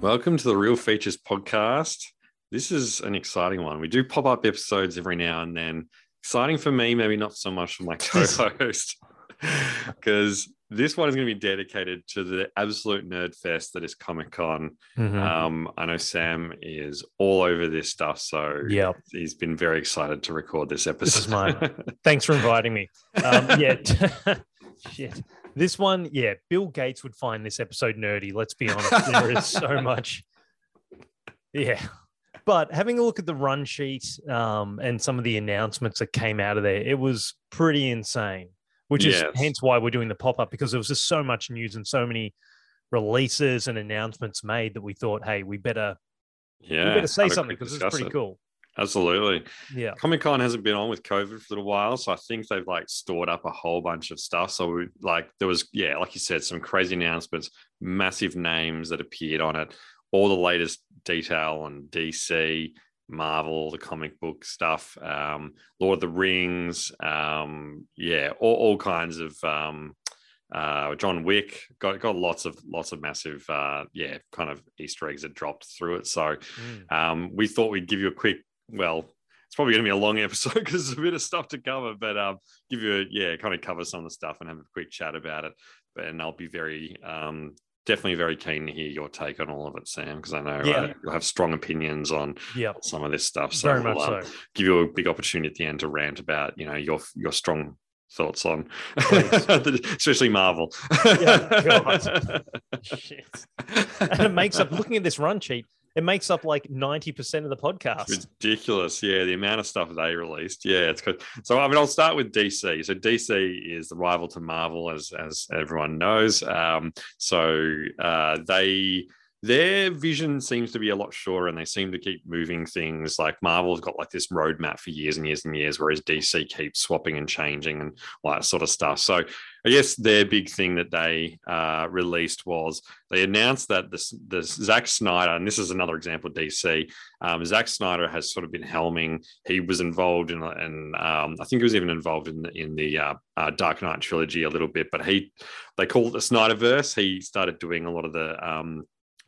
Welcome to the Real Features podcast. This is an exciting one. We do pop up episodes every now and then. Exciting for me, maybe not so much for my co host, because this one is going to be dedicated to the absolute nerd fest that is Comic Con. Mhm. Um, I know Sam is all over this stuff, so Yep. he's been very excited to record this episode. This is mine. Thanks for inviting me. Um, yeah, shit. This one, yeah, Bill Gates would find this episode nerdy. Let's be honest. There is so much. Yeah. But having a look at the run sheet um, and some of the announcements that came out of there, it was pretty insane, which is hence why we're doing the pop up because there was just so much news and so many releases and announcements made that we thought, hey, we better, yeah, we better say something because it's pretty it. cool. Absolutely. Yeah. Comic Con hasn't been on with COVID for a little while, so I think they've like stored up a whole bunch of stuff. So we, like there was, yeah, like you said, some crazy announcements, massive names that appeared on it, all the latest detail on DC, Marvel, the comic book stuff, um, Lord of the Rings, um, yeah, all, all kinds of um, uh, John Wick got got lots of lots of massive, uh, yeah, kind of Easter eggs that dropped through it. So Mm. um, we thought we'd give you a quick, well, it's probably going to be a long episode because there's a bit of stuff to cover, but um, give you a, yeah, kind of cover some of the stuff and have a quick chat about it. But, and I'll be very, um, definitely very keen to hear your take on all of it, Sam, because I know Yeah. uh, you'll have strong opinions on Yeah. some of this stuff. So Very much um, so. give you a big opportunity at the end to rant about, you know, your your strong thoughts on, especially Marvel. Yeah, and it makes up looking at this run sheet it makes up like 90% of the podcast It's ridiculous. Yeah, the amount of stuff they released. Yeah, it's good. So I mean, I'll start with DC. So DC is the rival to Marvel, as as everyone knows. Um, so uh, they their vision seems to be a lot shorter, and they seem to keep moving things. Like Marvel's got like this roadmap for years and years and years, whereas DC keeps swapping and changing and all that sort of stuff. So I guess their big thing that they uh, released was they announced that this, the Zack Snyder, and this is another example of DC. Um, Zack Snyder has sort of been helming. He was involved in, and um, I think he was even involved in the, in the uh, uh, Dark Knight trilogy a little bit. But he, they call it the Snyderverse. He started doing a lot of the um,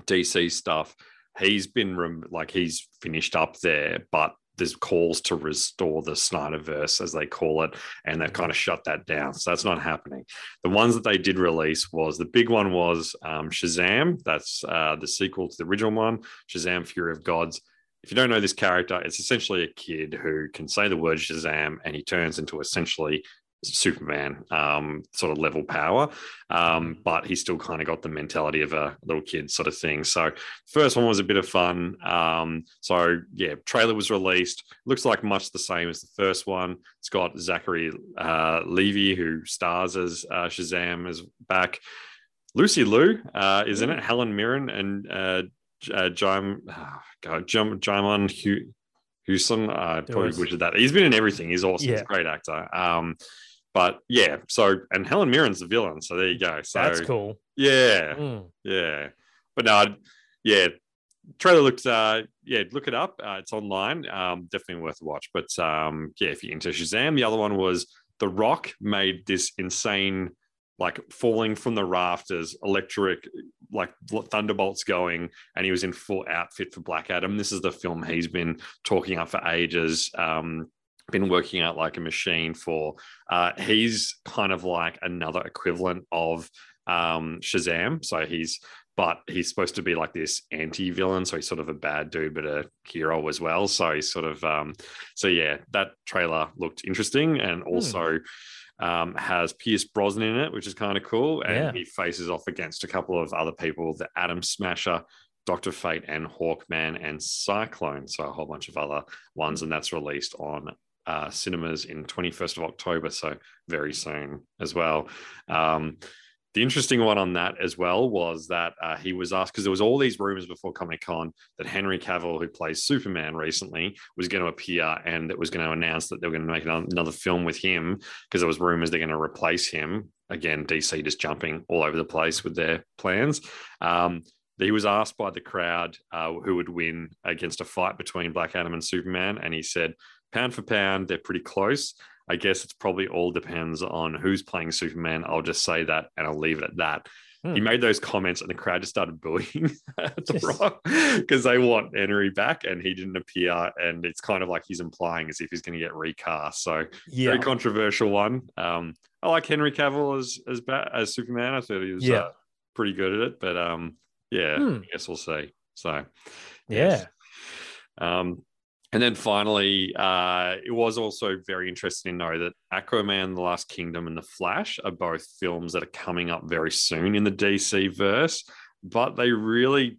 DC stuff. He's been rem- like he's finished up there, but there's calls to restore the Snyderverse, as they call it, and they've kind of shut that down. So that's not happening. The ones that they did release was the big one was um, Shazam. That's uh, the sequel to the original one, Shazam: Fury of Gods. If you don't know this character, it's essentially a kid who can say the word Shazam and he turns into essentially Superman um, sort of level power, um, but he still kind of got the mentality of a little kid sort of thing. So, first one was a bit of fun. Um, so, yeah, trailer was released. Looks like much the same as the first one. It's got Zachary uh, Levy, who stars as uh, Shazam, is back. Lucy Liu uh, is in it. Helen Mirren and uh, uh, Jim, oh, God, Jim, Jimon Hu- Hewson. I probably was- butchered that. He's been in everything. He's awesome. He's a great actor. Um, but yeah, so and Helen Mirren's the villain. So there you go. So that's cool Yeah, Mm. yeah. But no, I'd- yeah. Trailer looks, uh, yeah, look it up. Uh, it's online. Um, definitely worth a watch. But um, yeah, if you're into Shazam, the other one was The Rock made this insane, like falling from the rafters, electric, like thunderbolts going, and he was in full outfit for Black Adam. This is the film he's been talking up for ages. Um, been working out like a machine for. Uh, he's kind of like another equivalent of um, Shazam. So he's but he's supposed to be like this anti-villain so he's sort of a bad dude but a hero as well so he's sort of um so yeah that trailer looked interesting and also um has Pierce Brosnan in it which is kind of cool and Yeah. he faces off against a couple of other people the Atom Smasher Doctor Fate and Hawkman and Cyclone so a whole bunch of other ones and that's released on uh, cinemas in 21st of October, so very soon as well. Um, the interesting one on that as well was that uh, he was asked because there was all these rumors before Comic Con that Henry Cavill, who plays Superman recently, was going to appear and that was going to announce that they were going to make another film with him because there was rumors they're going to replace him. Again, DC just jumping all over the place with their plans. Um, he was asked by the crowd uh, who would win against a fight between Black Adam and Superman, and he said, "Pound for pound, they're pretty close." I guess it's probably all depends on who's playing Superman. I'll just say that and I'll leave it at that. Hmm. He made those comments and the crowd just started booing the. Rock because they want Henry back and he didn't appear. And it's kind of like he's implying as if he's going to get recast. So yeah. very controversial one. Um, I like Henry Cavill as as as Superman. I thought he was yeah. uh, pretty good at it, but um, yeah, hmm. I guess we'll see. So yeah. Um, and then finally, uh, it was also very interesting to know that Aquaman, The Last Kingdom, and The Flash are both films that are coming up very soon in the DC verse, but they really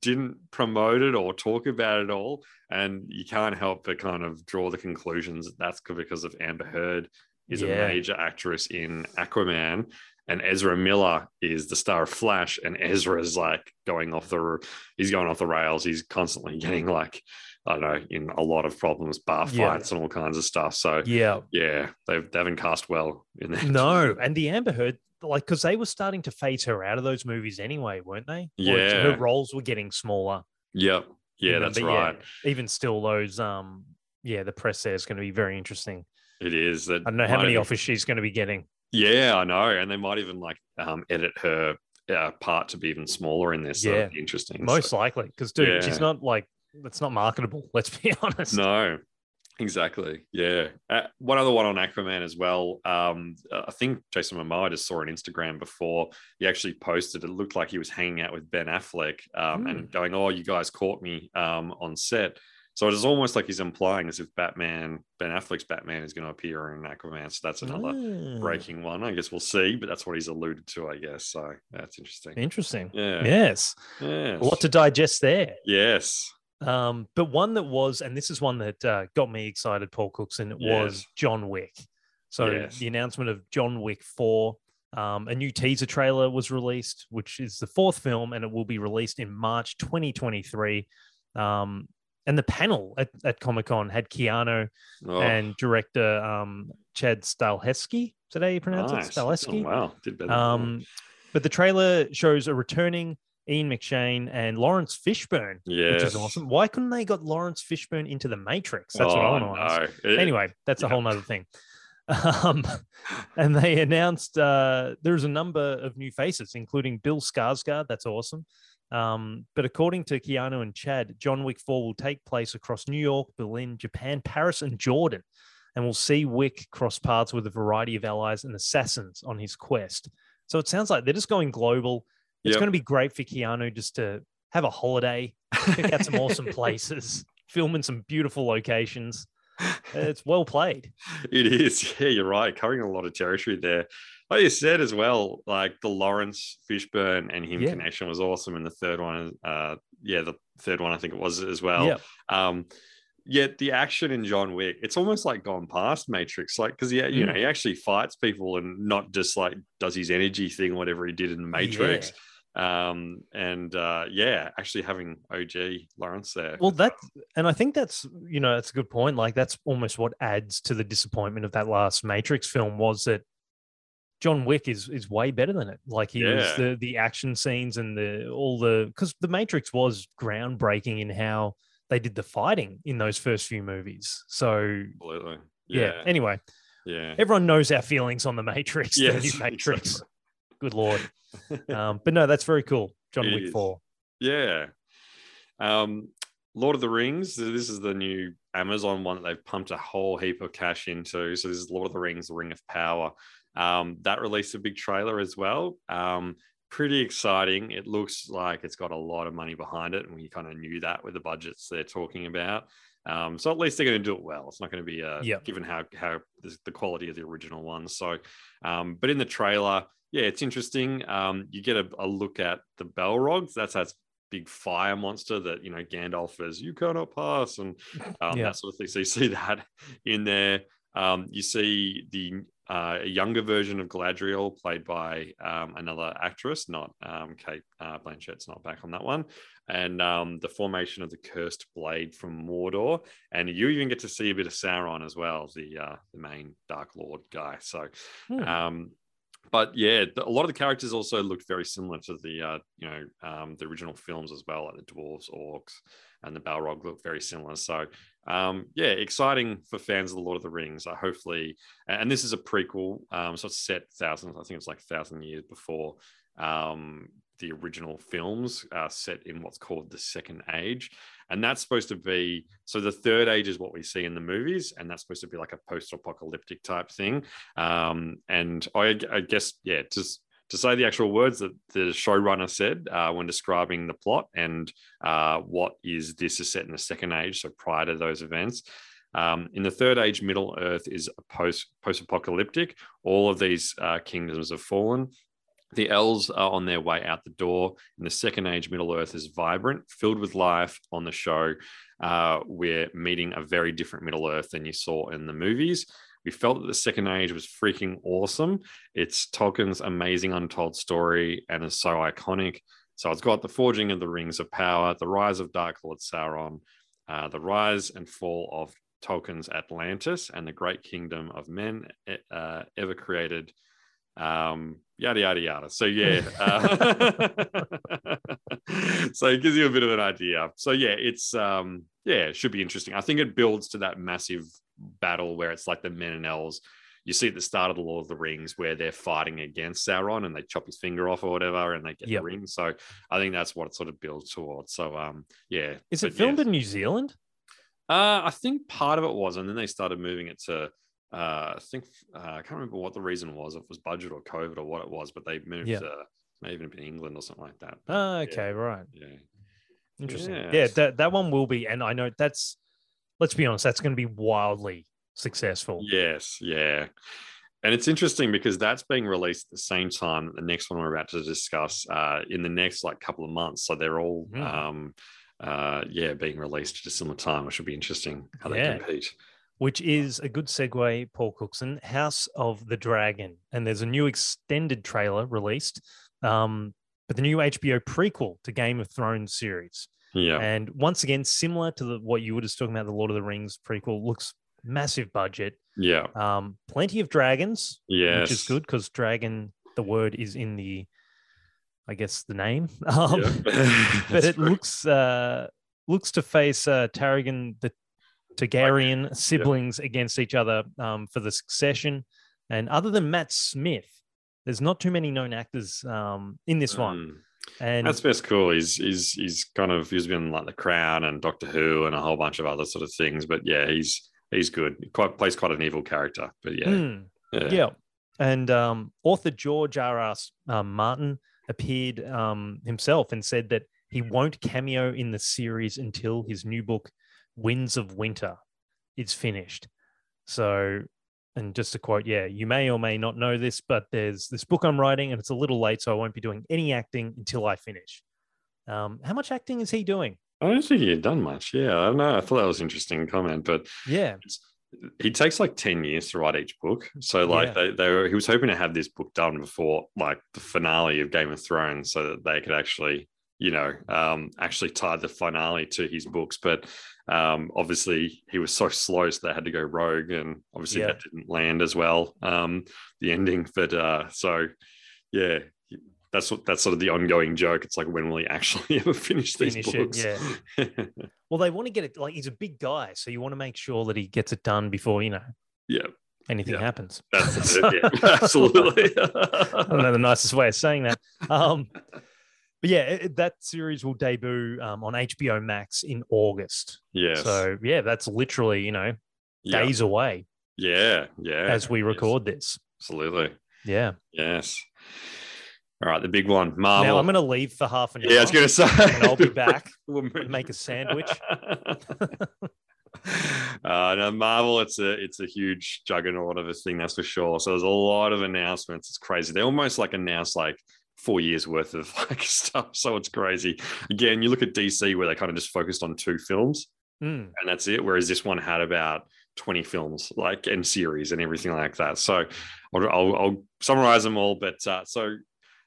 didn't promote it or talk about it all. And you can't help but kind of draw the conclusions that that's because of Amber Heard is yeah. a major actress in Aquaman. And Ezra Miller is the star of Flash, and Ezra is like going off the he's going off the rails. He's constantly getting like I don't know, in a lot of problems, bar fights and all kinds of stuff. So yeah, yeah, they've they haven't cast well in there. No, and the Amber Heard, like, because they were starting to phase her out of those movies anyway, weren't they? Yeah, her roles were getting smaller. Yep. Yeah, that's right. Yeah, even still, those um, yeah, the press there is going to be very interesting. It is. That I don't know how many even, offers she's going to be getting. Yeah, I know, and they might even like um, edit her uh, part to be even smaller in this. So yeah, interesting. Most so, likely, because dude, yeah. she's not like it's not marketable. Let's be honest. No, exactly. Yeah. Uh, one other one on Aquaman as well. Um, I think Jason Momoa just saw on Instagram before he actually posted. It looked like he was hanging out with Ben Affleck um, mm. and hmm. going, "Oh, you guys caught me um, on set." So it's almost like he's implying as if Batman, Ben Affleck's Batman, is going to appear in Aquaman. So that's another mm. breaking one. I guess we'll see, but that's what he's alluded to, I guess. So that's interesting. Interesting. Yeah. Yes. Yes. A lot to digest there. Yes. Um, but one that was, and this is one that uh, got me excited, Paul Cookson, it yes. was John Wick. So yes. the announcement of John Wick 4, um, a new teaser trailer was released, which is the fourth film, and it will be released in March 2023. Um, and the panel at, at Comic Con had Keanu oh. and director um, Chad. Is that how you pronounce nice. it? Stahelski. Oh, wow, did better. Um, but the trailer shows a returning Ian McShane and Laurence Fishburne, yes. which is awesome. Why couldn't they got Laurence Fishburne into the Matrix? That's oh, what I want to ask. It, anyway, that's yeah. a whole nother thing. Um, and they announced uh, there's a number of new faces, including Bill Skarsgård. That's awesome. Um, but according to Keanu and Chad, John Wick 4 will take place across New York, Berlin, Japan, Paris, and Jordan. And we'll see Wick cross paths with a variety of allies and assassins on his quest. So it sounds like they're just going global it's yep. going to be great for Keanu just to have a holiday, pick out some awesome places, film in some beautiful locations. It's well played. It is. Yeah, you're right. Covering a lot of territory there. Like you said as well, like the Laurence Fishburne and him yeah. connection was awesome. And the third one, uh, yeah, the third one I think it was as well. Yeah. Um, yet the action in John Wick, it's almost like gone past Matrix. Like, because yeah, you mm. know, he actually fights people and not just like does his energy thing, whatever he did in Matrix. Yeah um and uh yeah actually having og Laurence there well that and i think that's you know that's a good point like that's almost what adds to the disappointment of that last matrix film was that john wick is is way better than it. Like he yeah. was the the action scenes and the all the because the matrix was groundbreaking in how they did the fighting in those first few movies. So absolutely. yeah, yeah. anyway. Yeah. Everyone knows our feelings on the matrix yes, the new matrix. exactly. Good lord um, but no, that's very cool. John it Wick is. 4. Yeah. Um, Lord of the Rings, this is the new Amazon one that they've pumped a whole heap of cash into. So this is Lord of the Rings, The Ring of Power. Um, that released a big trailer as well. Um, pretty exciting. It looks like it's got a lot of money behind it, and we kind of knew that with the budgets they're talking about. Um, so at least they're going to do it well. It's not going to be uh, yep. given how how the quality of the original one. So, um, but in the trailer, yeah, it's interesting. Um, you get a, a, look at the Balrogs. That's that big fire monster that you know Gandalf is you cannot pass and um, Yeah. that sort of thing. So you see that in there. Um, you see the uh, younger version of Galadriel played by um, another actress, not um, Cate uh, Blanchett's not back on that one, and um, the formation of the cursed blade from Mordor, and you even get to see a bit of Sauron as well, the uh, the main Dark Lord guy. So Hmm. But yeah, a lot of the characters also looked very similar to the uh, you know um, the original films as well, like the dwarves, orcs, and the Balrog look very similar. So um, yeah, exciting for fans of the Lord of the Rings. Uh, hopefully, and this is a prequel, um, so it's set thousands. I think it's like thousand years before um, the original films, uh, set in what's called the Second Age, and that's supposed to be so. The Third Age is what we see in the movies, and that's supposed to be like a post-apocalyptic type thing. Um, and I, I guess yeah, just to say the actual words that the showrunner said uh, when describing the plot and uh, what is this is set in the second age, so prior to those events. Um, in the third age, Middle Earth is a post post apocalyptic. All of these uh, kingdoms have fallen. The elves are on their way out the door. In the second age, Middle Earth is vibrant, filled with life. On the show, uh, we're meeting a very different Middle Earth than you saw in the movies. We felt that the second age was freaking awesome. It's Tolkien's amazing untold story and is so iconic. So it's got the forging of the rings of power, the rise of Dark Lord Sauron, uh, the rise and fall of Tolkien's Atlantis, and the great kingdom of men uh, ever created. Um, yada yada yada. So yeah, uh, so it gives you a bit of an idea. So yeah, it's um, yeah, it should be interesting. I think it builds to that massive battle where it's like the men and elves. You see at the start of the Lord of the Rings where they're fighting against Sauron and they chop his finger off or whatever, and they get Yep. the ring. So I think that's what it sort of builds towards. So um, yeah, Is but it filmed yeah. in New Zealand? Uh, I think part of it was, and then they started moving it to. Uh, I think uh, I can't remember what the reason was. If it was budget or COVID or what it was, but they moved Yeah. to maybe even in England or something like that. But, Ah, yeah, okay, right. Yeah. Interesting. Yeah, Yes. that, that one will be, and I know that's let's be honest, that's going to be wildly successful. Yes, yeah. And it's interesting because that's being released at the same time that the next one we're about to discuss uh, in the next like couple of months. So they're all, Mhm. um, uh, yeah, being released at a similar time, which will be interesting how they Yeah. compete. Which is a good segue, Paul Cookson, House of the Dragon. And there's a new extended trailer released, um, but the new HBO prequel to Game of Thrones series. Yeah, And once again, similar to the, what you were just talking about, the Lord of the Rings prequel, looks massive budget. yeah, Um, plenty of dragons, Yeah. which is good because dragon, the word is in the, I guess, the name. Um, Yeah. but it true. looks uh, looks to face uh, Targaryen, the Targaryen siblings against each other um, for the succession. And other than Matt Smith, there's not too many known actors um, in this one. And That's best cool. He's he's he's kind of he's been like the Crown and Doctor Who and a whole bunch of other sort of things. But yeah, he's he's good. He quite plays quite an evil character. But yeah, Mm, yeah, yeah. And um, author George R. R. Um, Martin appeared um, himself and said that he won't cameo in the series until his new book, Winds of Winter, is finished. So, and just to quote, yeah, you may or may not know this, but there's this book I'm writing and it's a little late, so I won't be doing any acting until I finish. Um, how much acting is he doing? I don't think he had done much. Yeah, I don't know. I thought that was an interesting comment, but Yeah. he takes like 10 years to write each book so like Yeah. they, they were he was hoping to have this book done before like the finale of game of thrones so that they could actually you know um actually tie the finale to his books but um obviously he was so slow so they had to go rogue and obviously Yeah. that didn't land as well um the ending but uh so yeah that's what that's sort of the ongoing joke it's like when will he actually ever finish these Finish it, books yeah. Well, they want to get it like he's a big guy, so you want to make sure that he gets it done before you know yeah anything Yeah. happens. that's it yeah absolutely I don't know the nicest way of saying that. Um, but yeah, it- that series will debut um, on HBO Max in August. Yeah. So yeah, that's literally you know Yeah. days away Yeah, yeah. as we Yes, record this. absolutely. Yeah. Yes. All right, the big one, Marvel. Now I'm going to leave for half an hour. yeah, I was going to say. and I'll be back We'll make a sandwich. uh, no, Marvel, it's a it's a huge juggernaut of a thing, that's for sure. So there's a lot of announcements. It's crazy. They almost like announce like four years worth of like stuff. So it's crazy. Again, you look at DC where they kind of just focused on two films Mm. and that's it. Whereas this one had about 20 films, like and series and everything like that. So I'll, I'll, I'll summarize them all. But uh, so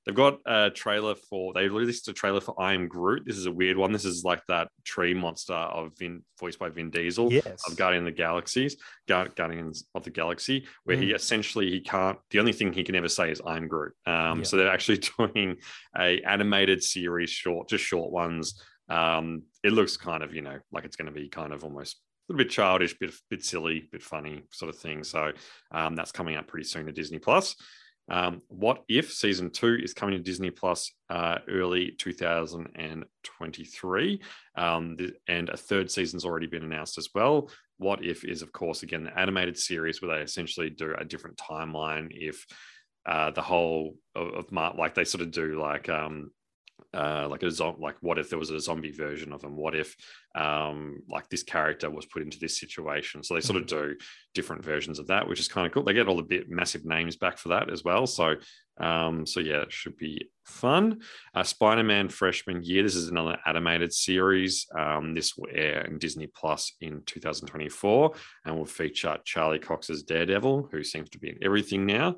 they've got a trailer for, they released a trailer for I Am Groot. This is a weird one. This is like that tree monster of Vin, voiced by Vin Diesel Yes. of Guardian of the Galaxies, Guardians of the Galaxy, where he essentially he can't. The only thing he can ever say is "I'm Groot." Um, Yeah. So they're actually doing a animated series, short, just short ones. Um, it looks kind of you know like it's going to be kind of almost a little bit childish, bit bit silly, bit funny sort of thing. So um, that's coming out pretty soon to Disney Plus. Um, what if season two is coming to Disney Plus uh, early 2023? Um, th- and a third season's already been announced as well. What if is, of course, again, the animated series where they essentially do a different timeline. If uh, the whole of, of like they sort of do like um, uh, like a like what if there was a zombie version of him? What if um, like this character was put into this situation? So they sort of do different versions of that, which is kind of cool. They get all the bit massive names back for that as well. So um, so yeah, it should be fun. Uh, Spider-Man Freshman Year. This is another animated series. Um, this will air in Disney Plus in 2024 and will feature Charlie Cox's Daredevil, who seems to be in everything now.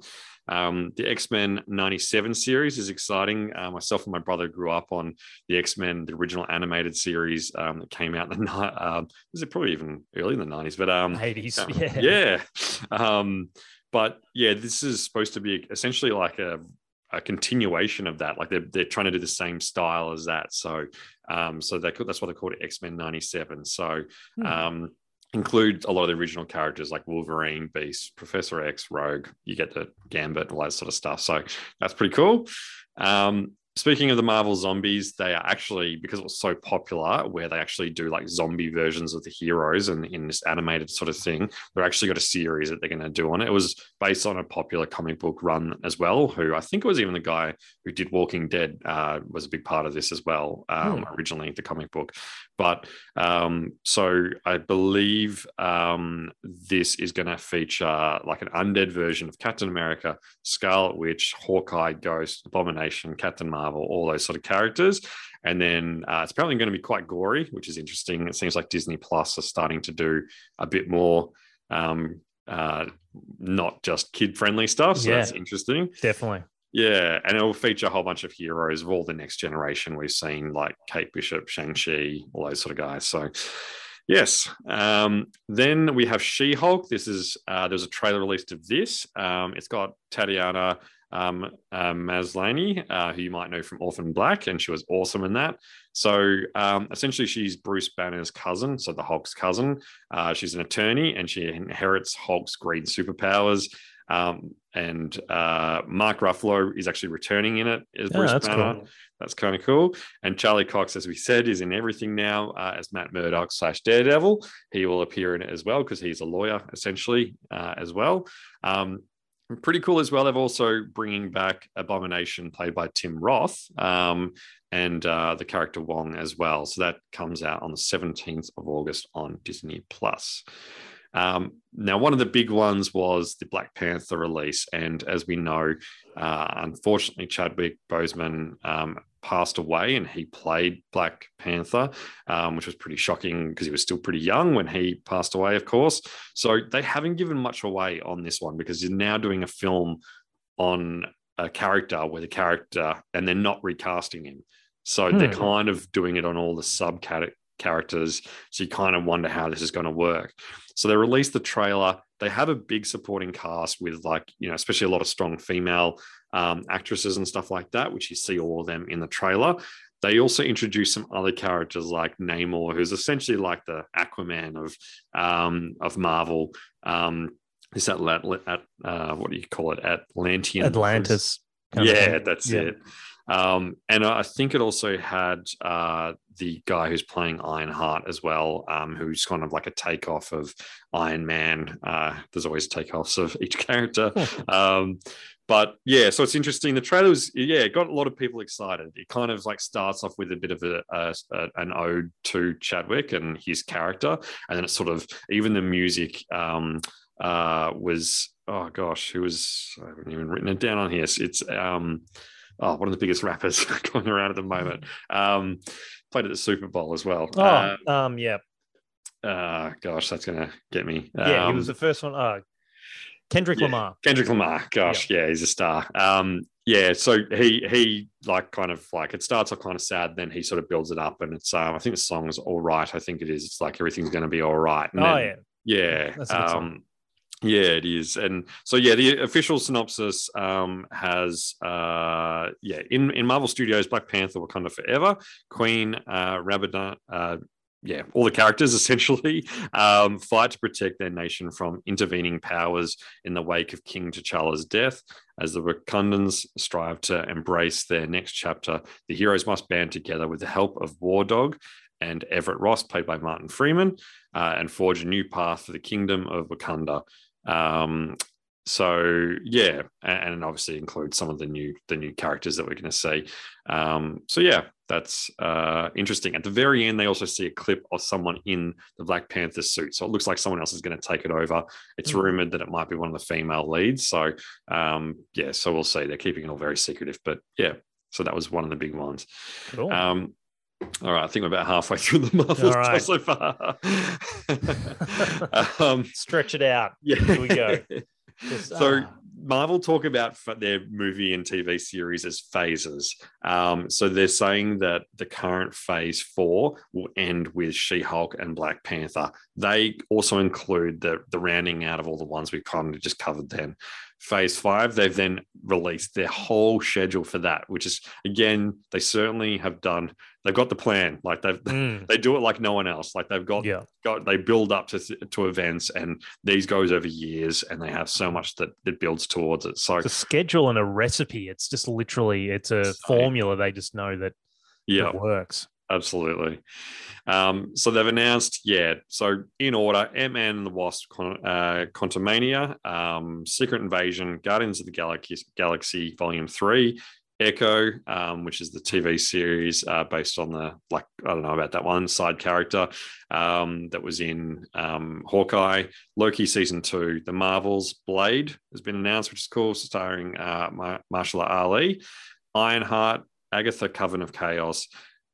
Um, the X Men 97 series is exciting. Uh, myself and my brother grew up on the X Men, the original animated series um, that came out in the night. Um, was it probably even early in the 90s? But um, 80s. um, Yeah. yeah. But yeah, this is supposed to be essentially like a, a continuation of that. Like they're, they're trying to do the same style as that. So um, so they, that's why they called it X Men 97. So Hmm. um, include a lot of the original characters like Wolverine, Beast, Professor X, Rogue. You get the Gambit, all that sort of stuff. So that's pretty cool. Um, speaking of the Marvel zombies, they are actually because it was so popular, where they actually do like zombie versions of the heroes, and in this animated sort of thing, they're actually got a series that they're going to do on it. It was based on a popular comic book run as well. Who I think it was even the guy who did Walking Dead uh, was a big part of this as well. Um, Originally, the comic book, but um, so I believe um, this is going to feature like an undead version of Captain America, Scarlet Witch, Hawkeye, Ghost, Abomination, Captain Marvel, all those sort of characters. And then uh, it's apparently going to be quite gory, which is interesting. It seems like Disney Plus are starting to do a bit more. Um, uh, not just kid friendly stuff. So Yeah. that's interesting. Definitely. Yeah, and it will feature a whole bunch of heroes of all the next generation we've seen, like Kate Bishop, Shang-Chi, all those sort of guys. So, yes. Um, then we have She-Hulk. This is, uh, there's a trailer released of this. Um, it's got Tatiana um, uh, Maslany, uh, who you might know from Orphan Black, and she was awesome in that. So, um, essentially, she's Bruce Banner's cousin, so the Hulk's cousin. Uh, she's an attorney, and she inherits Hulk's green superpowers. Um, and uh, Mark Ruffalo is actually returning in it as Bruce that's Banner. cool. That's kind of cool. And Charlie Cox, as we said, is in everything now uh, as Matt Murdock slash Daredevil. He will appear in it as well because he's a lawyer essentially uh, as well. Um, pretty cool as well. They've also bringing back Abomination, played by Tim Roth, um, and uh, the character Wong as well. So that comes out on the 17th of August on Disney Plus. Um, now, one of the big ones was the Black Panther release, and as we know, uh, unfortunately, Chadwick Boseman um, passed away, and he played Black Panther, um, which was pretty shocking because he was still pretty young when he passed away, of course. So they haven't given much away on this one because you're now doing a film on a character where the character, and they're not recasting him. So they're Hmm. kind of doing it on all the sub characters. So you kind of wonder how this is going to work. So they released the trailer. They have a big supporting cast with like, you know, especially a lot of strong female um, actresses and stuff like that, which you see all of them in the trailer. They also introduce some other characters like Namor, who's essentially like the Aquaman of um, of Marvel. Um, is that at, at uh, what do you call it? Atlantean Atlantis. yeah, that's Yeah. it. Um, and I think it also had uh, the guy who's playing Ironheart as well, um, who's kind of like a takeoff of Iron Man. Uh, there's always takeoffs of each character. um, but yeah, so it's interesting. The trailer was, yeah, it got a lot of people excited. It kind of like starts off with a bit of a, a, a- an ode to Chadwick and his character, and then it's sort of even the music um, uh, was oh gosh, who was I haven't even written it down on here. It's, it's um, oh, one of the biggest rappers going around at the moment. Um, played at the Super Bowl as well. Oh, Uh, um, yeah, uh, gosh, that's gonna get me. yeah. he Um, was the first one. Uh, Kendrick yeah. Lamar. Kendrick Lamar. Gosh, yeah. he's a star. Um, yeah, so he he like kind of like it starts off kind of sad, then he sort of builds it up, and it's um, I think the song is all right. I think it is. It's like everything's going to be all right. And Oh then- yeah, yeah. That's a good song. Um, yeah, it is. And so yeah, the official synopsis um has uh yeah, in, in Marvel Studios, Black Panther Wakanda Forever, Queen uh uh yeah, all the characters essentially um, fight to protect their nation from intervening powers in the wake of King T'Challa's death. As the Wakandans strive to embrace their next chapter, the heroes must band together with the help of War Dog and Everett Ross, played by Martin Freeman, uh, and forge a new path for the kingdom of Wakanda. Um, so yeah, and, and obviously include some of the new the new characters that we're going to see. Um, so yeah, that's uh, interesting. At the very end, they also see a clip of someone in the Black Panther suit, so it looks like someone else is going to take it over. It's Mm. rumored that it might be one of the female leads. So um, yeah, so we'll see. They're keeping it all very secretive, but yeah. So that was one of the big ones. cool. Um, all right, I think we're about halfway through the Marvel right. so far. um, Stretch it out. yeah, Here we go. Just, so ah. Marvel talk about their movie and TV series as phases. Um, so they're saying that the current phase four will end with She-Hulk and Black Panther. They also include the the rounding out of all the ones we kind of just covered then. Phase five, they've then released their whole schedule for that, which is again, they certainly have done. They've got the plan, like they've Mm, they do it like no one else. Like they've got yeah. got they build up to to events, and these goes over years, and they have so much that that builds towards it. So the schedule and a recipe. It's just literally it's a So- formula. They just know that yeah, it works. Absolutely. Um, so they've announced, yeah. So in order, Ant Man and the Wasp, Con- uh, um, Secret Invasion, Guardians of the Galaxy, Galaxy Volume Three, Echo, um, which is the TV series uh, based on the like I don't know about that one side character um, that was in um, Hawkeye, Loki season two, The Marvels, Blade has been announced, which is cool, starring uh, Mar- Mahershala Ali, Ironheart, Agatha Coven of Chaos,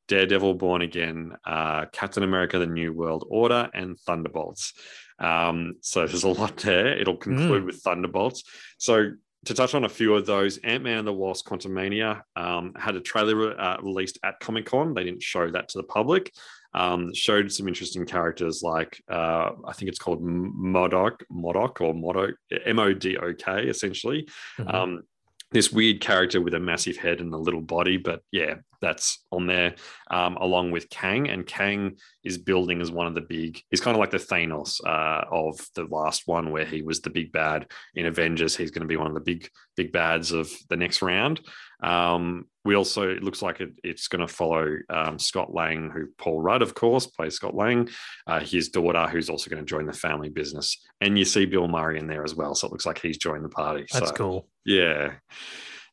Daredevil Born Again, uh, Captain America The New World Order, and Thunderbolts. Um, so there's a lot there. It'll conclude with Thunderbolts. So to touch on a few of those, Ant Man and the Wasp Quantumania um, had a trailer uh, released at Comic Con. They didn't show that to the public. Um, showed some interesting characters like uh, I think it's called Modok, Modok or Modok, M O D O K, essentially. Mhm. Um, this weird character with a massive head and a little body, but yeah, that's on there, um, along with Kang. And Kang is building as one of the big. He's kind of like the Thanos uh, of the last one, where he was the big bad in Avengers. He's going to be one of the big big bads of the next round. Um, we also it looks like it, it's going to follow um, Scott Lang, who Paul Rudd, of course, plays Scott Lang, uh, his daughter, who's also going to join the family business, and you see Bill Murray in there as well. So it looks like he's joined the party. That's so, cool. yeah.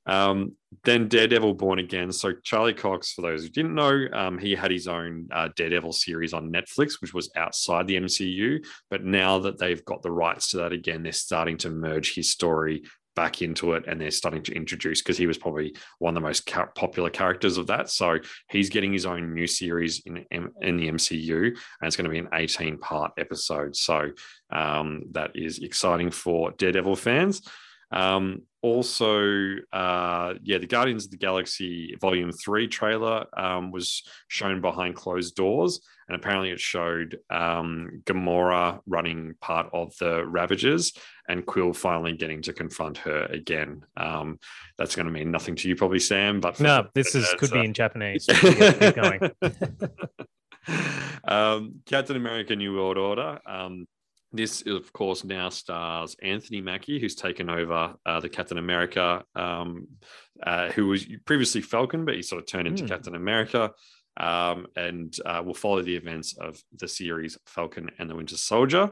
Um, then Daredevil Born Again. So Charlie Cox, for those who didn't know, um, he had his own uh, Daredevil series on Netflix, which was outside the MCU. But now that they've got the rights to that again, they're starting to merge his story back into it, and they're starting to introduce because he was probably one of the most ca- popular characters of that. So he's getting his own new series in in the MCU, and it's going to be an 18 part episode. So um, that is exciting for Daredevil fans. Um, also, uh, yeah, the Guardians of the Galaxy Volume 3 trailer um, was shown behind closed doors. And apparently, it showed um, Gamora running part of the Ravagers and Quill finally getting to confront her again. Um, that's going to mean nothing to you, probably, Sam. But No, this is could uh, be in Japanese. so we can keep going. um, Captain America: New World Order. Um, this, of course, now stars Anthony Mackie, who's taken over uh, the Captain America, um, uh, who was previously Falcon, but he sort of turned into Hmm. Captain America. Um, and uh, will follow the events of the series Falcon and the Winter Soldier.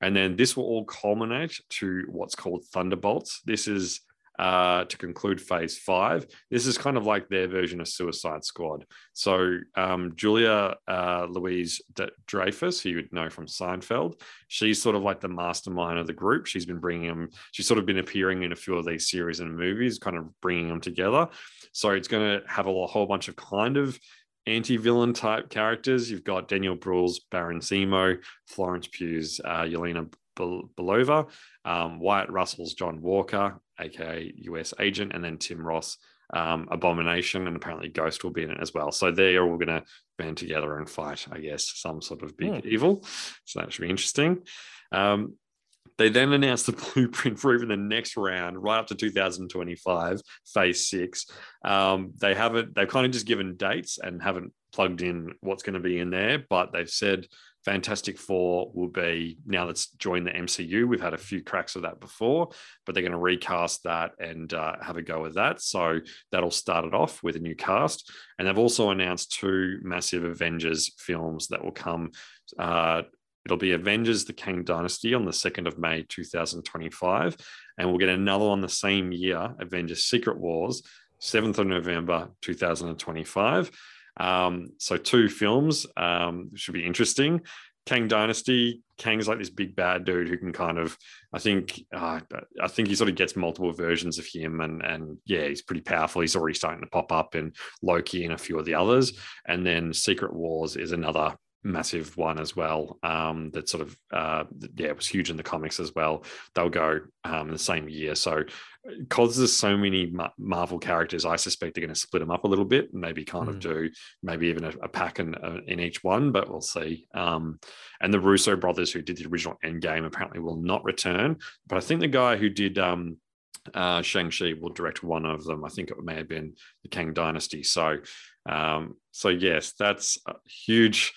And then this will all culminate to what's called Thunderbolts. This is uh, to conclude phase five. This is kind of like their version of Suicide Squad. So um, Julia uh, Louise Dreyfus, who you would know from Seinfeld, she's sort of like the mastermind of the group. She's been bringing them. She's sort of been appearing in a few of these series and movies, kind of bringing them together. So it's going to have a whole bunch of kind of anti-villain type characters. You've got Daniel Bruhl's Baron Zemo, Florence Pugh's uh, Yelena Belova, um, Wyatt Russell's John Walker, aka US agent, and then Tim Ross, um, Abomination, and apparently Ghost will be in it as well. So they're all going to band together and fight, I guess, some sort of big Hmm. evil. So that should be interesting. Um, they then announced the blueprint for even the next round, right up to 2025, phase six. Um, they haven't, they've kind of just given dates and haven't plugged in what's going to be in there, but they've said Fantastic Four will be now that's joined the MCU. We've had a few cracks of that before, but they're going to recast that and uh, have a go with that. So that'll start it off with a new cast. And they've also announced two massive Avengers films that will come. Uh, it'll be Avengers The Kang Dynasty on the 2nd of May 2025. And we'll get another one the same year, Avengers Secret Wars, 7th of November 2025. Um, so two films um, should be interesting. Kang Dynasty, Kang's like this big bad dude who can kind of, I think, uh, I think he sort of gets multiple versions of him, and and yeah, he's pretty powerful. He's already starting to pop up in Loki and a few of the others, and then Secret Wars is another massive one as well. Um, that sort of uh, yeah, it was huge in the comics as well. They'll go um, in the same year, so because there's so many Marvel characters, I suspect they're going to split them up a little bit, and maybe kind of Mm. do maybe even a, a pack in, uh, in each one, but we'll see. Um, and the Russo brothers, who did the original Endgame, apparently will not return. But I think the guy who did um, uh, Shang-Chi will direct one of them. I think it may have been the Kang Dynasty. So, um, so yes, that's a huge.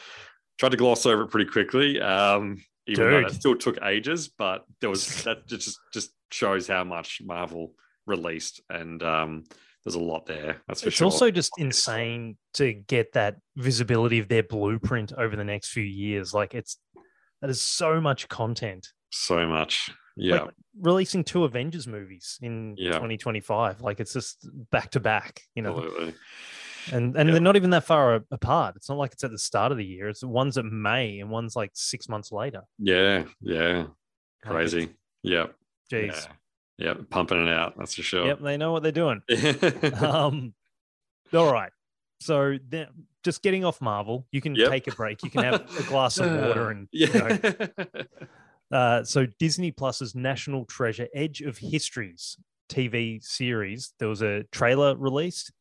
Tried to gloss over it pretty quickly. Um, even though it still took ages, but there was that just just shows how much Marvel released, and um, there's a lot there. That's for it's sure. It's also just insane to get that visibility of their blueprint over the next few years. Like it's that is so much content. so much. Yeah, Like releasing two Avengers movies in Yeah. 2025. Like it's just back to back, you know. absolutely. And and Yeah. they're not even that far apart. It's not like it's at the start of the year. It's one's at May and one's like six months later. Yeah, yeah, crazy. Yep. Jeez. Yeah. Yep. Pumping it out. That's for sure. Yep, they know what they're doing. Um all right so then just getting off marvel you can Yep. take a break you can have a glass of water and you yeah. know, uh, so disney plus's national treasure edge of histories tv series there was a trailer released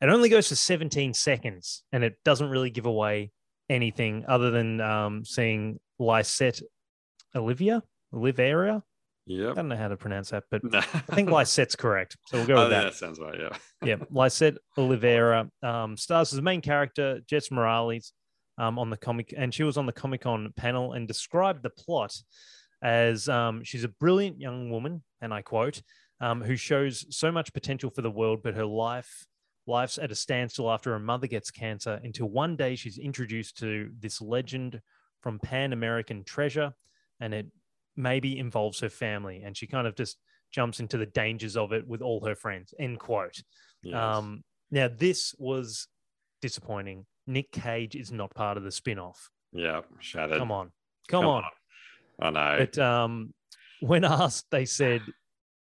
it only goes for 17 seconds and it doesn't really give away anything other than um, seeing Lisette Olivia Oliveira. Yeah, I don't know how to pronounce that, but I think Lisette's correct. So we'll go Oh, with that. that sounds right. Yeah. yeah, Lisette Oliveira um, stars as the main character, Jess Morales, um, on the comic, and she was on the Comic Con panel and described the plot as um, she's a brilliant young woman, and I quote, um, who shows so much potential for the world, but her life life's at a standstill after her mother gets cancer. Until one day she's introduced to this legend from Pan American Treasure, and it maybe involves her family, and she kind of just jumps into the dangers of it with all her friends. End quote. Yes. Um, now, this was disappointing. Nick Cage is not part of the spin off. yeah. Shattered. Come on. Come, Come on. I know. But um, when asked, they said,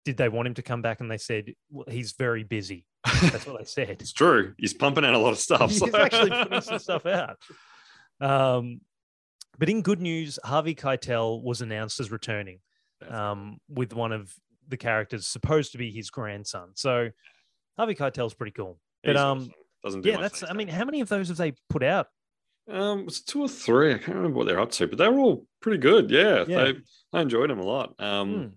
did they want him to come back? And they said, well, he's very busy. That's what they said. it's true. He's pumping out a lot of stuff. He's so- actually putting some stuff out. Um, but in good news, Harvey Keitel was announced as returning um, with one of the characters supposed to be his grandson. So Harvey Keitel's pretty cool. He's But um, awesome. doesn't do yeah, that's. I mean, how many of those have they put out? Um, it's two or three. I can't remember what they're up to, but they were all pretty good. Yeah, Yeah. They, I enjoyed them a lot. Um, Hmm.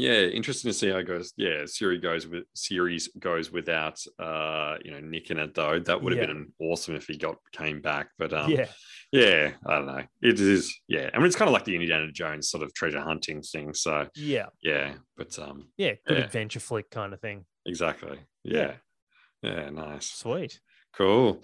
Yeah, interesting to see how it goes. Yeah, series goes with series goes without uh, you know, Nick in it though. That would have Yeah. been awesome if he got came back. But um, yeah, yeah, I don't know. It is. Yeah, I mean, it's kind of like the Indiana Jones sort of treasure hunting thing. So yeah, yeah, but um, yeah. Good Yeah. adventure flick kind of thing. exactly. Yeah, yeah, nice. Sweet. Cool.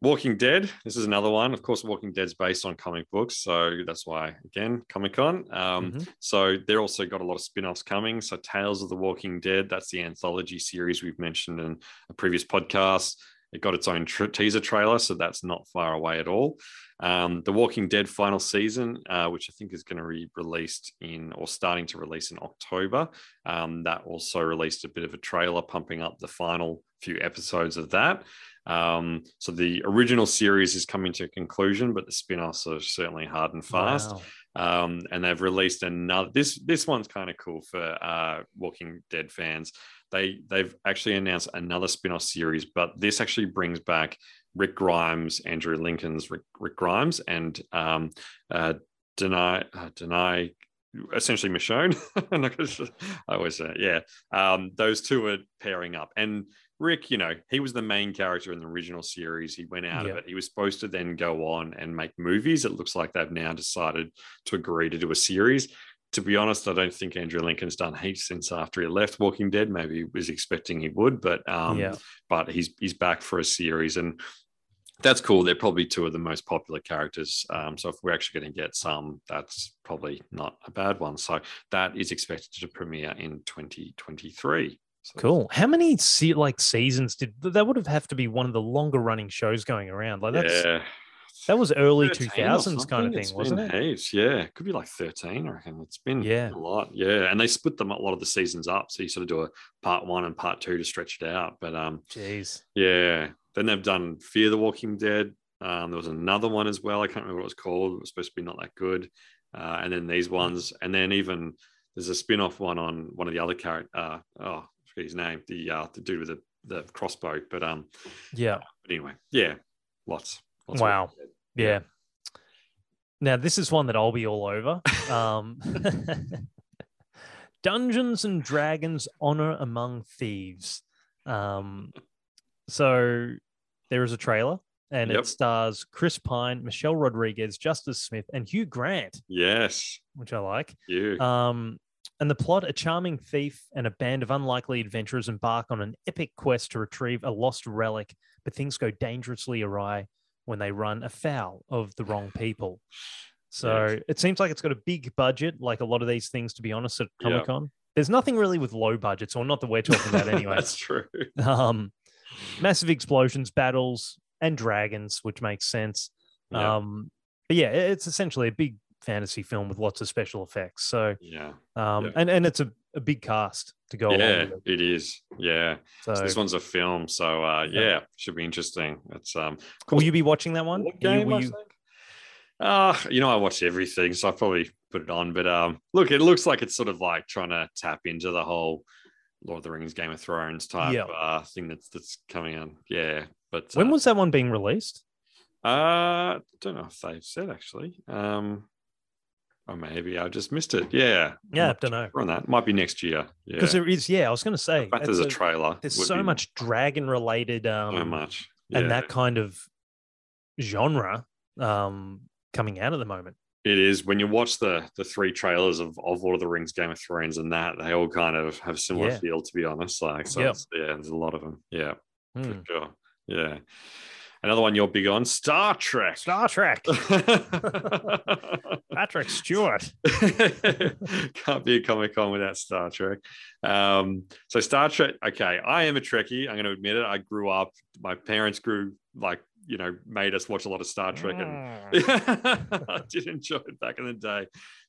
Walking Dead. This is another one. Of course, Walking Dead's based on comic books, so that's why again Comic Con. Um, Mhm. So they're also got a lot of spin-offs coming. So Tales of the Walking Dead. That's the anthology series we've mentioned in a previous podcast. It got its own teaser trailer, so that's not far away at all. Um, the Walking Dead final season, uh, which I think is going to be released in or starting to release in October, um, that also released a bit of a trailer pumping up the final few episodes of that. Um, so the original series is coming to a conclusion, but the spin-offs are certainly hard and fast. Wow. Um, and they've released another. This this one's kind of cool for uh, Walking Dead fans. They they've actually announced another spin-off series, but this actually brings back Rick Grimes, Andrew Lincoln's Rick, Rick Grimes, and um, uh, Danai uh, Danai essentially Michonne. Not always say, yeah. Um, those two are pairing up, and Rick, you know, he was the main character in the original series. He went out Yeah. of it. He was supposed to then go on and make movies. It looks like they've now decided to agree to do a series. To be honest, I don't think Andrew Lincoln's done heaps since after he left Walking Dead. Maybe he was expecting he would, but um, yeah. but he's he's back for a series and that's cool. They're probably two of the most popular characters. Um, so if we're actually going to get some, that's probably not a bad one. So that is expected to premiere in 2023. So Cool. How many se- like seasons did that would have have to be one of the longer running shows going around? Like that's Yeah. that was early 13 two thousands kind of thing, It's wasn't it? Heaps. Yeah, could be like 13, I reckon. It's been Yeah. a lot. Yeah. And they split them a lot of the seasons up. So you sort of do a part one and part two to stretch it out. But um, Jeez. Yeah. Then they've done Fear the Walking Dead. Um, there was another one as well. I can't remember what it was called. It was supposed to be not that good. Uh, and then these ones, and then even there's a spin-off one on one of the other character. Uh, oh, forget his name. The uh, the dude with the, the crossbow. But um, Yeah. but anyway, yeah, lots. lots Wow. Dead. Yeah. Now this is one that I'll be all over. Um, Dungeons and Dragons: Honor Among Thieves. Um, so there is a trailer, and Yep. it stars Chris Pine, Michelle Rodriguez, Justice Smith, and Hugh Grant, Yes, which I like. you. Um, and the plot: a charming thief and a band of unlikely adventurers embark on an epic quest to retrieve a lost relic, but things go dangerously awry when they run afoul of the wrong people. So Yes. it seems like it's got a big budget, like a lot of these things, to be honest, at. Comic Con. There's nothing really with low budgets, or not that we're talking about anyway. That's true. um, massive explosions, battles, and dragons, which makes sense. Um, but yeah, it's essentially a big fantasy film with lots of special effects. So yeah. um, Yeah. and and it's a, a big cast to go Yeah, it. is. Yeah. So, this one's a film, so uh, Yeah. yeah, should be interesting. It's um, will you be watching that one? What you- game, you-? Uh, you know, I watch everything, so I probably put it on. But um, look, it looks like it's sort of like trying to tap into the whole Lord of the Rings, Game of Thrones type Yeah. uh, thing that's that's coming on. Yeah, but when uh, was that one being released? uh, don't know if they've said actually. Um, or maybe I just missed it. Yeah, Yeah, I don't know. on that. Might be next year. Yeah, Because there is, yeah, I was going to say, But there's a a- trailer. there's so be much dragon related, um, so much, and that kind of genre um, coming out at the moment. It is when you watch the the three trailers of, of Lord of the Rings, Game of Thrones, and that they all kind of have similar Yeah. feel. To be honest, like so, Yep. yeah, there's a lot of them. Yeah, Hmm. for sure. Yeah, another one you're big on, Star Trek. Star Trek, Patrick Stewart. Can't be a Comic Con without Star Trek. Um, so Star Trek. Okay, I am a Trekkie. I'm going to admit it. I grew up. My parents grew like you know made us watch a lot of Star Trek, and Mm. I did enjoy it back in the day.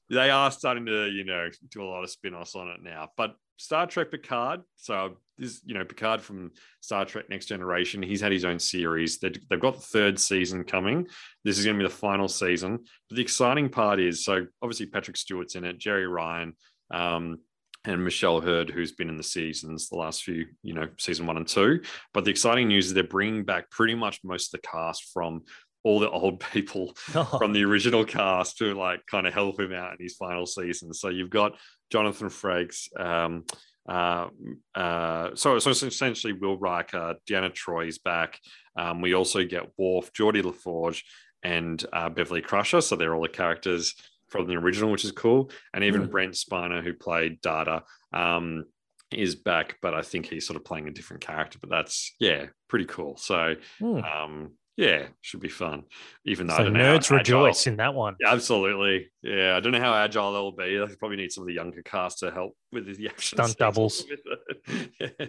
They are starting to, you know, do a lot of spin-offs on it now. But Star Trek Picard, so this, you know, Picard from Star Trek Next Generation, he's had his own series. They, they've got the third season coming. This is going to be the final season. But the exciting part is, so obviously Patrick Stewart's in it, Jeri Ryan, um, and Michelle Hurd, who's been in the seasons, the last few, you know, season one and two. But the exciting news is they're bringing back pretty much most of the cast from all the old people from the original cast to like kind of help him out in his final season. So you've got Jonathan Frakes, um, uh, uh, so, so essentially Will Riker, Deanna Troi's back. Um, we also get Worf, Geordi LaForge, and uh, Beverly Crusher. So they're all the characters from the original, which is cool. And even Hmm. Brent Spiner, who played Data. Um, is back, but I think he's sort of playing a different character. But that's yeah, pretty cool. So Hmm. um, yeah, should be fun. Even though I So don't know how nerds rejoice in that one. Yeah, absolutely. Yeah, I don't know how agile they'll be. They probably need some of the younger cast to help with the action Stunt doubles. Yeah.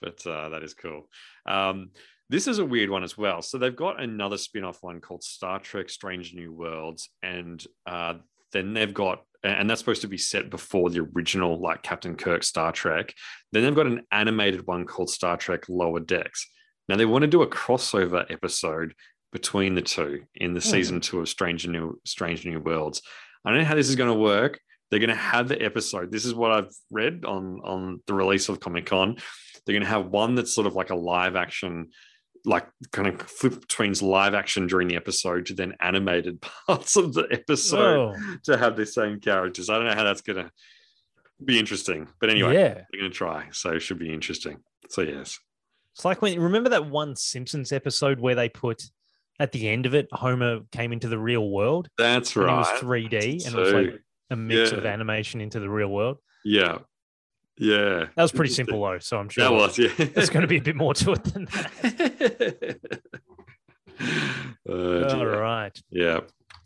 But uh, that is cool. Um, this is a weird one as well. So they've got another spin-off one called Star Trek: Strange New Worlds, and uh, then they've got and that's supposed to be set before the original like Captain Kirk Star Trek. Then they've got an animated one called Star Trek Lower Decks. Now they want to do a crossover episode between the two in the Hmm. season two of Strange New Strange New Worlds. I don't know how this is going to work. They're going to have the episode. This is what I've read on on the release of Comic Con. They're going to have one that's sort of like a live action, like kind of flip between live action during the episode to then animated parts of the episode Whoa. to have the same characters. I don't know how that's going to be interesting, but anyway, Yeah. they're going to try. So it should be interesting. So yes, It's like when remember that one Simpsons episode where they put at the end of it, Homer came into the real world that's and it was 3D and it was like a mix of animation into the real world. yeah, yeah. That was pretty simple though, so I'm sure That was yeah. there's going to be a bit more to it than that. Uh, All dear. right. Yeah.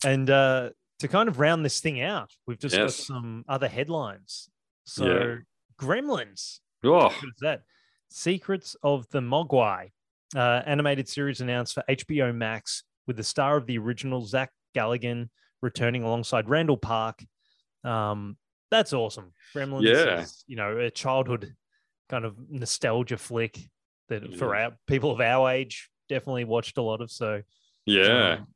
And uh, to kind of round this thing out, we've just Yes. got some other headlines. So, Yeah. Gremlins, Oh, what is that? Secrets of the Mogwai, uh, animated series announced for HBO Max with the star of the original, Zach Galligan, returning alongside Randall Park. Um, that's awesome. Gremlins Yeah. is, you know, a childhood kind of nostalgia flick that for our people of our age definitely watched a lot of. So, yeah. um,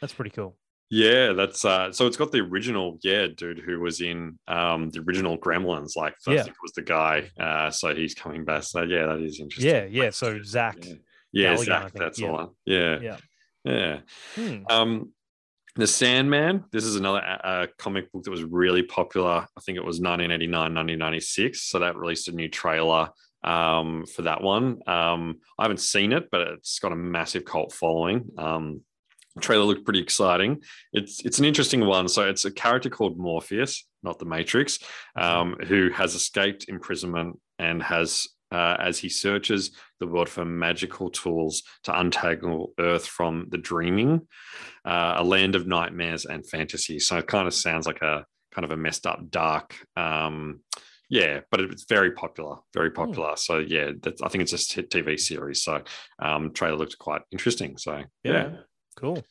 that's pretty cool. Yeah, that's uh so it's got the original, yeah, dude who was in um the original Gremlins, like I Yeah. think was the guy. Uh so he's coming back. So yeah, that is interesting. Yeah, yeah. So Zach, Yeah, yeah Zach, that's yeah. the. Yeah. Yeah. Yeah. hmm, Um The Sandman, this is another uh, comic book that was really popular. I think it was 1989, 1996. So that released a new trailer um, for that one. Um, I haven't seen it, but it's got a massive cult following. Um, trailer looked pretty exciting. It's it's an interesting one. So it's a character called Morpheus, not the Matrix, um, who has escaped imprisonment and has, uh, as he searches the world for magical tools to untangle Earth from the dreaming, uh, a land of nightmares and fantasy. So it kind of sounds like a kind of a messed up, dark. Um, yeah, but it's very popular, very popular. So yeah, that's, I think it's just a TV series. So um, trailer looked quite interesting. So yeah, Cool.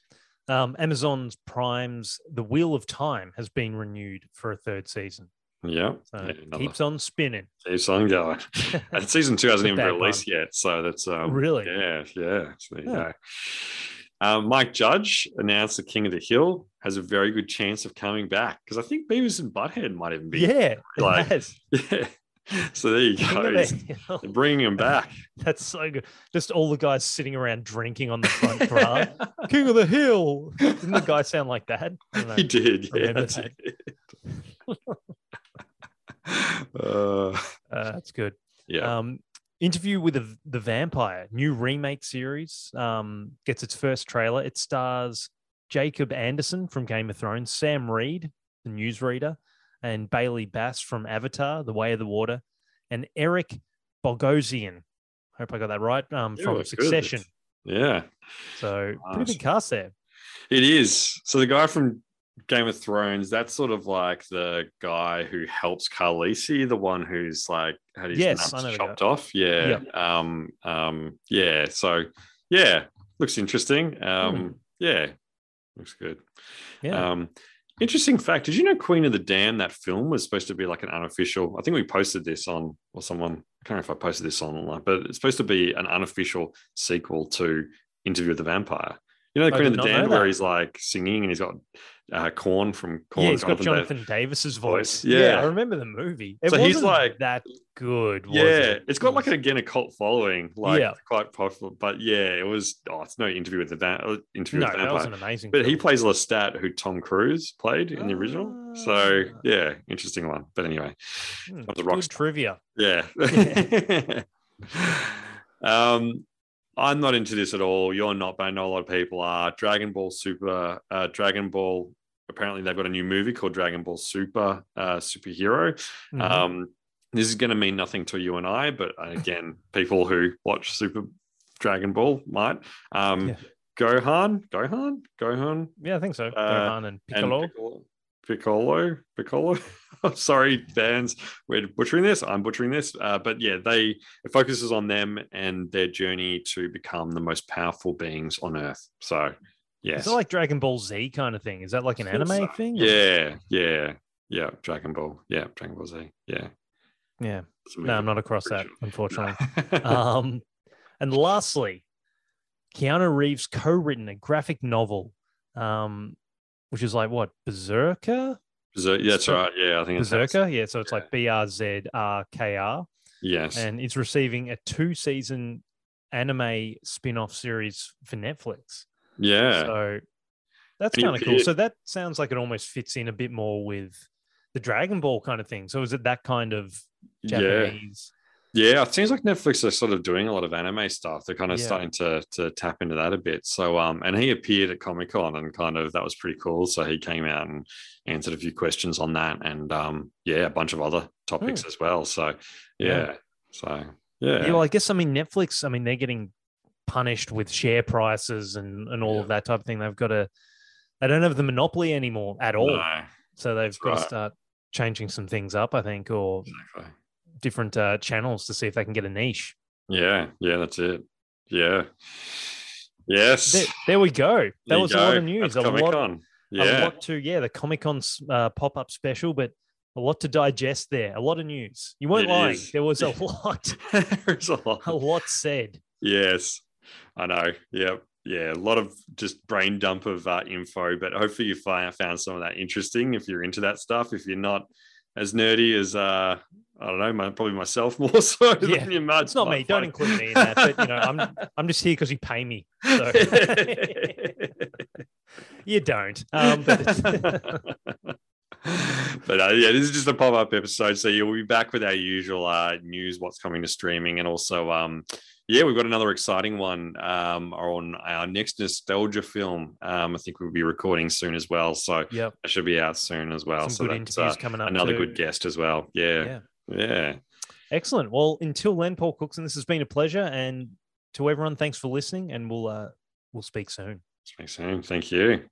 Um, Amazon's Prime's The Wheel of Time has been renewed for a third season. yeah, So yeah another keeps on spinning. keeps on going. and season two hasn't even released yet, so that's um, Really? yeah, yeah. So there you go. Um, Mike Judge announced the King of the Hill has a very good chance of coming back because I think Beavis and Butthead might even be Yeah, like- yeah. So there you go. They're bringing him back. That's so good. Just all the guys sitting around drinking on the front bar. King of the Hill. Didn't the guy sound like that? He did. Yeah, that's that. it. uh, Uh, that's good. yeah. Um, interview with the, the Vampire, new remake series, um, gets its first trailer. It stars Jacob Anderson from Game of Thrones, Sam Reid, the newsreader, and Bailey Bass from Avatar, The Way of the Water, and Eric Bogosian. I Hope I got that right. Um, Yeah, from it's good. Succession. yeah. So pretty Nice. big cast there. It is. So the guy from Game of Thrones, that's sort of like the guy who helps Khaleesi, the one who's like had his Yes, nuts chopped off. Yeah. Um, um, yeah. So yeah, looks interesting. Um, yeah, looks good. Yeah. Um, interesting fact. Did you know Queen of the Damned, that film was supposed to be like an unofficial? I think we posted this on, or someone, I can't remember if I posted this on online, but it's supposed to be an unofficial sequel to Interview with the Vampire. You know, the Queen of the Damned, where he's like singing and he's got uh, Korn from Korn. yeah, he's got. Jonathan Davis's voice. Yeah. Yeah. I remember the movie. It So he's like- that good. Was Yeah, it? it's got like was- again a cult following, like Yeah. quite popular. But yeah, it was. Oh, it's no interview with the van, uh, interview no, with the that was an amazing. But he plays Lestat, who Tom Cruise played in the original. So Ah. yeah, interesting one. But anyway, Hmm, was a rock good star. trivia. yeah. um, I'm not into this at all. You're not, but I know a lot of people are. Dragon Ball Super, uh, Dragon Ball. Apparently, they've got a new movie called Dragon Ball Super uh, Superhero. Mhm. Um, this is going to mean nothing to you and I, but again, people who watch Super Dragon Ball might. Um, Yeah. Gohan, Gohan, Gohan, Yeah, I think so. Uh, Gohan and Piccolo. and Piccolo, Piccolo, Piccolo. Sorry, fans, we're butchering this. I'm butchering this, uh, but yeah, they it focuses on them and their journey to become the most powerful beings on Earth. So, yes, Is it like Dragon Ball Z kind of thing? Is that like an anime so. thing? Yeah, yeah, yeah. Dragon Ball, yeah, Dragon Ball Z, yeah. Yeah. No, I'm not across that, unfortunately. sure. um, and lastly, Keanu Reeves co-written a graphic novel, um, which is like what Berserker, Berserk- yeah, that's right. Yeah, I think it's Berserker. Yeah, so it's like B R Z R K R, Yes. and it's receiving a two-season anime spin-off series for Netflix. yeah. So that's kind of cool. So that sounds like it almost fits in a bit more with the Dragon Ball kind of thing. So is it that kind of yeah. Japanese? Yeah. It seems like Netflix are sort of doing a lot of anime stuff. They're kind of Yeah. starting to to tap into that a bit. So um and he appeared at Comic Con and kind of that was pretty cool. So he came out and answered a few questions on that and um yeah, a bunch of other topics as well. So yeah. Yeah. So yeah. Yeah, well, I guess I mean Netflix. I mean they're getting punished with share prices and and all Yeah. of that type of thing. They've got to. They don't have the monopoly anymore at all. No, So they've That's got right. to start changing some things up, I think, or exactly. Different uh, channels to see if they can get a niche. Yeah, yeah, that's it. Yeah. Yes. There, there we go. That There was a lot go. of news. That's A lot, Comic-Con. a Yeah. lot to yeah. The Comic Con uh, pop up special, but a lot to digest there. A lot of news. You weren't It lying. is. There was a lot, There's a lot. a lot said. Yes, I know. Yep. Yeah, a lot of just brain dump of uh, info, but hopefully you find found some of that interesting if you're into that stuff. If you're not as nerdy as uh, I don't know, my, probably myself more so Yeah, than you might. It's not me. Don't include me in that. But you know, I'm I'm just here because you pay me. So you don't. Um, but but uh, yeah, this is just a pop up episode. So you'll be back with our usual uh, news, what's coming to streaming, and also, um, yeah, we've got another exciting one um, on our next nostalgia film. Um, I think we'll be recording soon as well. So yep. that should be out soon as well. Some so good that's interviews uh, coming up. another too. good guest as well. Yeah, Yeah. yeah. Excellent. Well, until then, Paul Cookson, this has been a pleasure, and to everyone, thanks for listening, and we'll uh, we'll speak soon. Speak soon. Thank you.